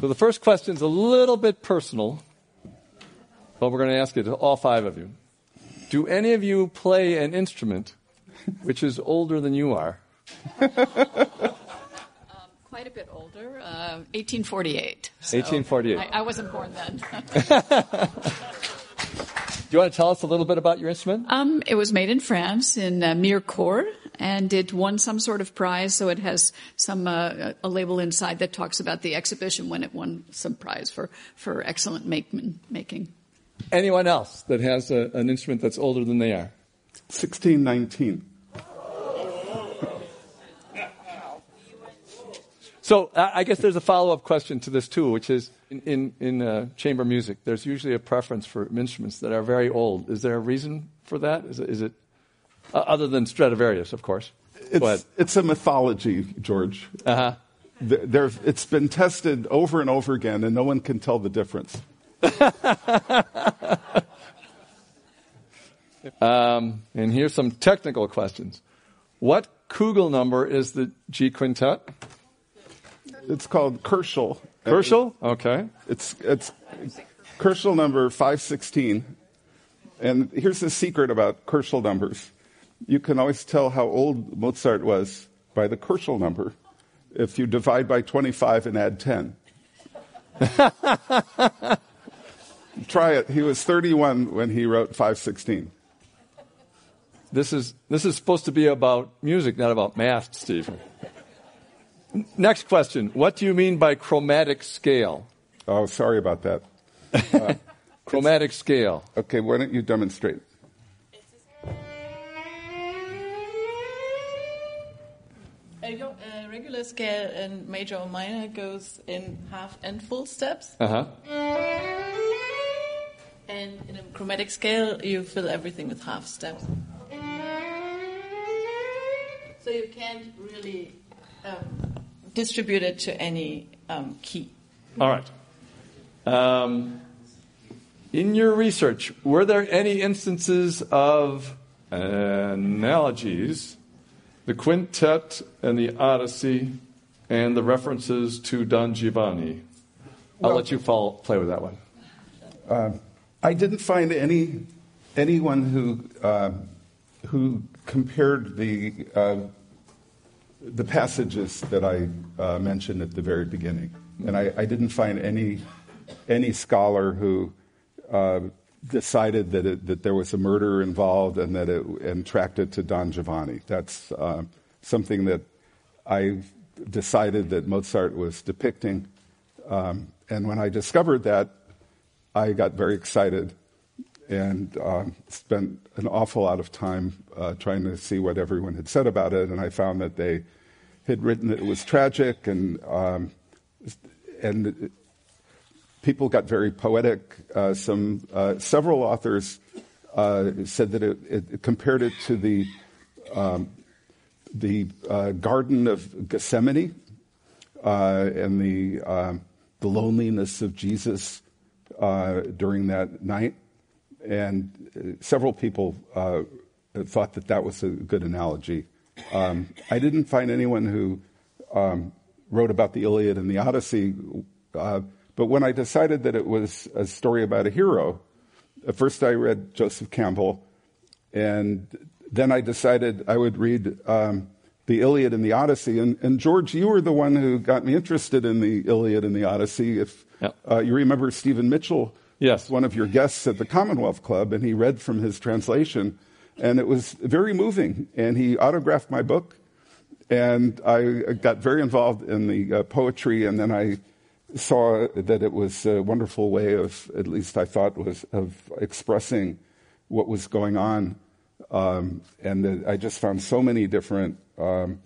So the first question is a little bit personal, but we're going to ask it to all five of you. Do any of you play an instrument which is older than you are? Um, quite a bit older, uh, 1848. So 1848. I, I wasn't born then. Do you want to tell us a little bit about your instrument? um, it was made in France in uh, Mirecourt, and it won some sort of prize. So it has some uh, a label inside that talks about the exhibition when it won some prize for for excellent make, making. Anyone else that has a, an instrument that's older than they are? 1619. So I I guess there's a follow-up question to this too, which is in in, in uh, chamber music, there's usually a preference for instruments that are very old. Is there a reason for that? Is it, is it Uh, other than Stradivarius, of course. It's, it's a mythology, George. Uh-huh. There, it's been tested over and over again, and no one can tell the difference. um, and here's some technical questions. What Kugel number is the G quintet? It's called Köchel. Köchel? Okay. It's, it's Köchel number 516. And here's the secret about Köchel numbers. You can always tell how old Mozart was by the Köchel number if you divide by 25 and add 10. Try it. He was 31 when he wrote 516. This is, this is supposed to be about music, not about math, Stephen. Next question. What do you mean by chromatic scale? Oh, sorry about that. Uh, chromatic scale. Okay, why don't you demonstrate? A regular scale in major or minor goes in half and full steps. Uh-huh. And in a chromatic scale, you fill everything with half steps. So you can't really um, distribute it to any um, key. All right. Um, in your research, were there any instances of analogies, the quintet and the Odyssey, and the references to Don Giovanni? I'll Well- let you follow, play with that one. I didn't find any anyone who uh, who compared the uh, the passages that I uh, mentioned at the very beginning, and I, I didn't find any any scholar who uh, decided that it, that there was a murder involved and that it and tracked it to Don Giovanni. That's uh, something that I decided that Mozart was depicting, um, and when I discovered that, I got very excited and um, spent an awful lot of time uh, trying to see what everyone had said about it. And I found that they had written that it was tragic, and um, and it- people got very poetic. Uh, some uh, several authors uh, said that it, it compared it to the um, the uh, Garden of Gethsemane uh, and the um, the loneliness of Jesus uh, during that night, and uh, several people uh, thought that that was a good analogy. Um, I didn't find anyone who um, wrote about the Iliad and the Odyssey, uh, but when I decided that it was a story about a hero, at first I read Joseph Campbell, and then I decided I would read um, the Iliad and the Odyssey. And, and George, you were the one who got me interested in the Iliad and the Odyssey. If Yep. uh, you remember, Stephen Mitchell Yes. one of your guests at the Commonwealth Club, and he read from his translation, and it was very moving. And he autographed my book, and I got very involved in the uh, poetry, and then I saw that it was a wonderful way of, at least I thought, was of expressing what was going on, um, and that I just found so many different um,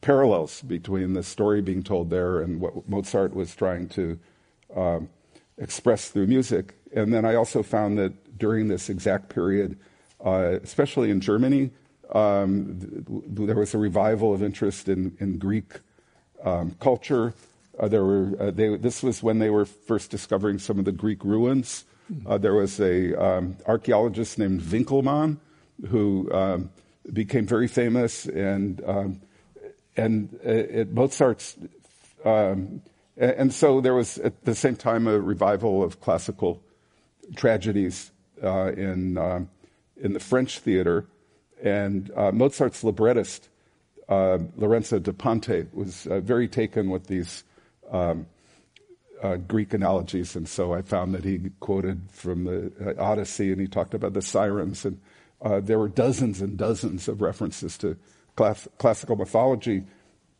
parallels between the story being told there and what Mozart was trying to um, express through music. And then I also found that during this exact period, uh, especially in Germany, um, th- there was a revival of interest in, in Greek um, culture. Uh, there were uh, they, this was when they were first discovering some of the Greek ruins. Uh, there was a um, archaeologist named Winckelmann who um, became very famous, and um, and uh, at Mozart's um, and so there was at the same time a revival of classical tragedies uh, in um, in the French theater, and uh, Mozart's librettist uh, Lorenzo da Ponte was uh, very taken with these um, uh, Greek analogies, and so I found that he quoted from the Odyssey, and he talked about the sirens, and there were dozens and dozens of references to class- classical mythology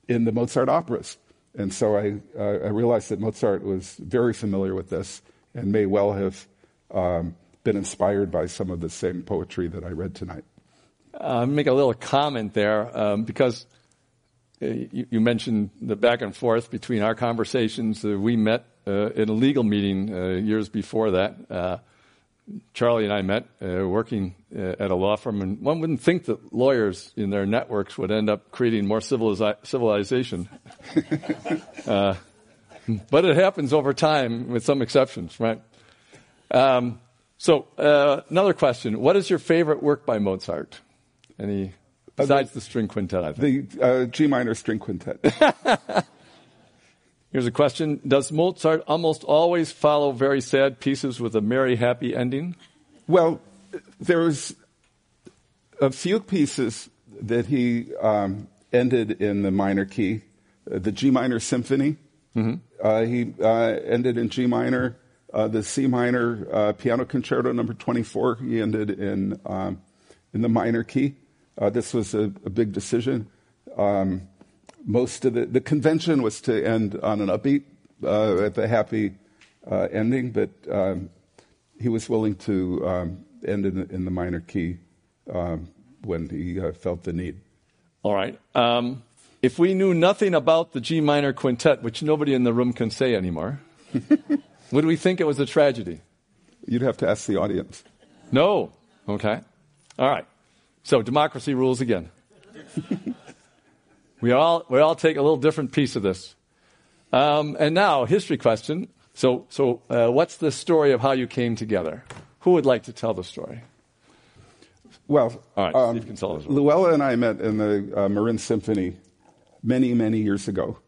in the Mozart operas. And so I, uh, I realized that Mozart was very familiar with this and may well have um, been inspired by some of the same poetry that I read tonight. uh, I'll make a little comment there um, because uh, you, you mentioned the back and forth between our conversations. Uh, we met uh, in a legal meeting uh, years before that. Uh, Charlie and I met uh, working uh, at a law firm, and one wouldn't think that lawyers in their networks would end up creating more civilizi- civilization. uh, but it happens over time, with some exceptions, right? Um, so, uh, another question: What is your favorite work by Mozart? Any besides the string quintet? I think the uh, G minor string quintet. Here's a question. Does Mozart almost always follow very sad pieces with a merry, happy ending? Well, there's a few pieces that he um, ended in the minor key. Uh, the G minor symphony, mm-hmm. uh, he uh, ended in G minor. Uh, the C minor uh, piano concerto number 24, he ended in, um, in the minor key. Uh, this was a, a big decision. Um, most of the, the convention was to end on an upbeat, uh, at the happy uh, ending, but um, he was willing to um, end in, in, the minor key um, when he uh, felt the need. All right. Um, if we knew nothing about the G minor quintet, which nobody in the room can say anymore, would we think it was a tragedy? You'd have to ask the audience. No. Okay. All right. So democracy rules again. We all, we all take a little different piece of this. Um, and now, history question. So, so uh, what's the story of how you came together? Who would like to tell the story? Well, right, um, well. Luella and I met in the uh, Marin Symphony many, many years ago.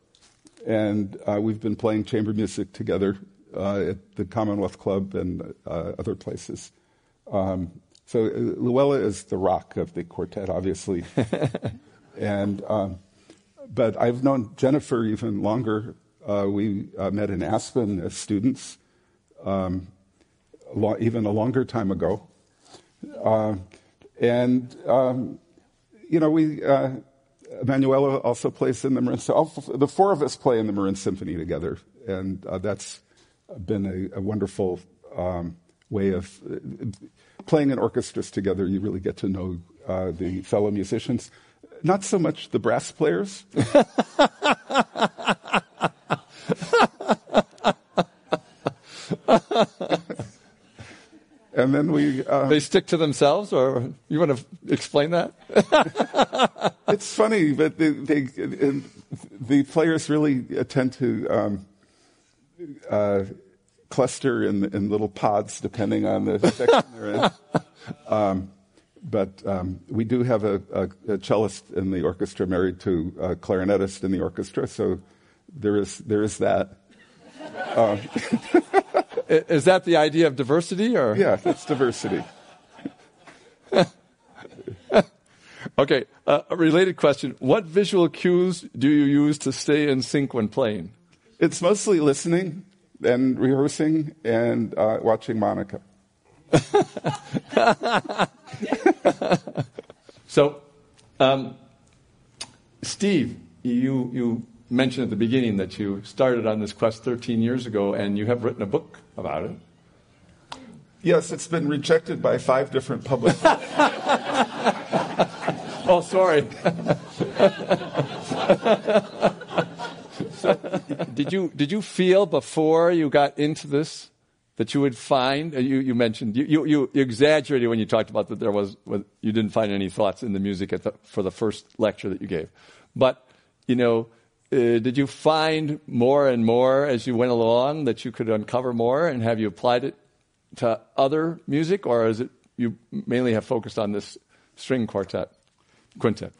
And uh, we've been playing chamber music together uh, at the Commonwealth Club and uh, other places. Um, so uh, Luella is the rock of the quartet, obviously. and um, but I've known Jennifer even longer. Uh, we uh, met in Aspen as students, um, lo- even a longer time ago. Uh, and, um, you know, we, uh, Emanuela also plays in the Marin, so the four of us play in the Marin Symphony together. And uh, that's been a, a wonderful um, way of uh, playing in orchestras together. You really get to know the fellow musicians. Not so much the brass players. and then we. Uh, they stick to themselves, or you want to explain that? it's funny, but they, they, the players really tend to um, uh, cluster in, in little pods depending on the section they're in. Um, but um, we do have a, a, a, cellist in the orchestra married to a clarinetist in the orchestra, so there is there is that. Uh, is that the idea of diversity, or yeah, that's diversity. okay, uh, a related question: What visual cues do you use to stay in sync when playing? It's mostly listening and rehearsing and uh, watching Monica. so, um, Steve, you, you mentioned at the beginning that you started on this quest 13 years ago and you have written a book about it. Yes, it's been rejected by five different publishers. oh, sorry. so, did you did you feel before you got into this that you would find, uh, you, you mentioned, you, you, you, exaggerated when you talked about that there was, you didn't find any thoughts in the music the, for the first lecture that you gave. But, you know, uh, did you find more and more as you went along that you could uncover more and have you applied it to other music or is it you mainly have focused on this string quartet, quintet?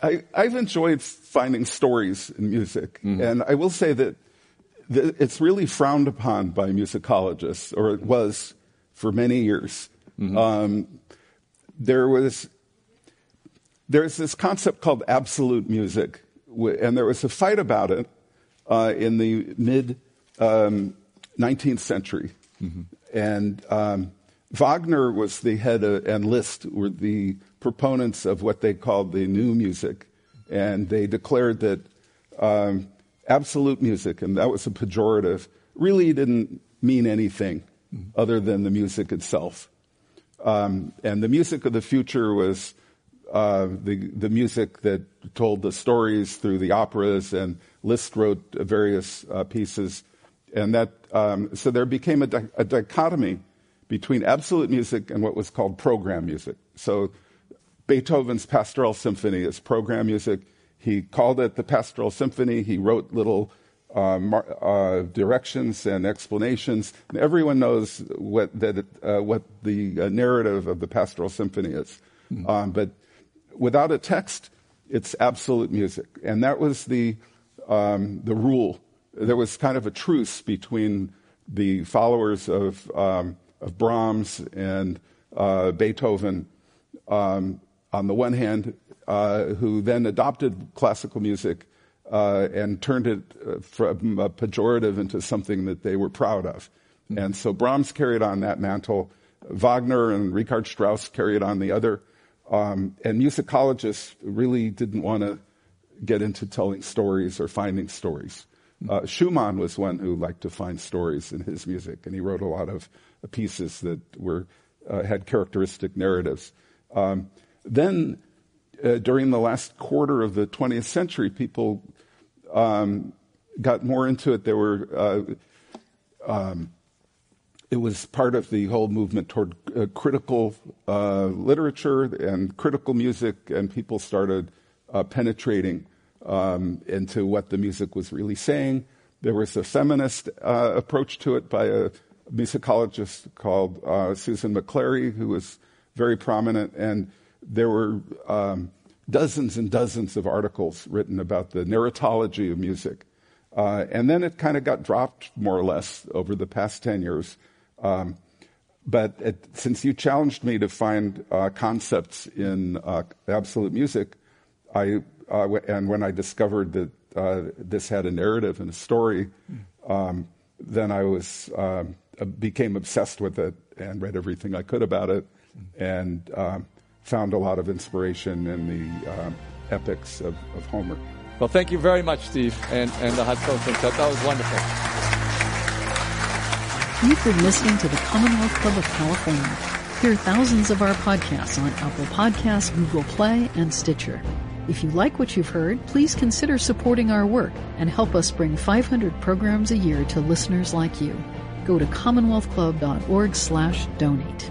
I, have enjoyed finding stories in music. Mm-hmm. And I will say that it's really frowned upon by musicologists, or it was for many years. Mm-hmm. Um, there was there's this concept called absolute music, and there was a fight about it uh, in the mid um, 19th century. Mm-hmm. And um, Wagner was the head of, and Liszt were the proponents of what they called the new music, and they declared that um, absolute music, and that was a pejorative, really didn't mean anything other than the music itself. Um, and the music of the future was uh, the the music that told the stories through the operas, and Liszt wrote various uh, pieces, and that um, so there became a, di- a, dichotomy between absolute music and what was called program music. So Beethoven's Pastoral Symphony is program music. He called it the Pastoral Symphony. He wrote little uh, uh, directions and explanations, and everyone knows what that uh, what the uh, narrative of the Pastoral Symphony is. Mm-hmm. Um, but without a text, it's absolute music, and that was the um, the rule. There was kind of a truce between the followers of um, of Brahms and uh, Beethoven um, on the one hand, who then adopted classical music uh, and turned it uh, from a pejorative into something that they were proud of. Mm-hmm. And so Brahms carried on that mantle. Wagner and Richard Strauss carried on the other. Um, and musicologists really didn't want to get into telling stories or finding stories. Hmm. Uh, Schumann was one who liked to find stories in his music, and he wrote a lot of pieces that were uh, had characteristic narratives. Um, then, uh, during the last quarter of the 20th century, people um, got more into it. There were uh, um, it was part of the whole movement toward uh, critical uh, literature and critical music, and people started uh, penetrating um, into what the music was really saying. There was a feminist uh, approach to it by a musicologist called Susan McClary, who was very prominent, and there were um, dozens and dozens of articles written about the narratology of music. Uh, and then it kind of got dropped more or less over the past 10 years. Um, but it, since you challenged me to find uh, concepts in uh, absolute music, I, uh, and when I discovered that uh, this had a narrative and a story, um, then I was um, became obsessed with it and read everything I could about it, and um, found a lot of inspiration in the uh, epics of, of, Homer. Well, thank you very much, Steve, and, and the Hartzfeld Quintet. That was wonderful. You've been listening to the Commonwealth Club of California. Hear thousands of our podcasts on Apple Podcasts, Google Play, and Stitcher. If you like what you've heard, please consider supporting our work and help us bring 500 programs a year to listeners like you. Go to commonwealthclub.org slash donate.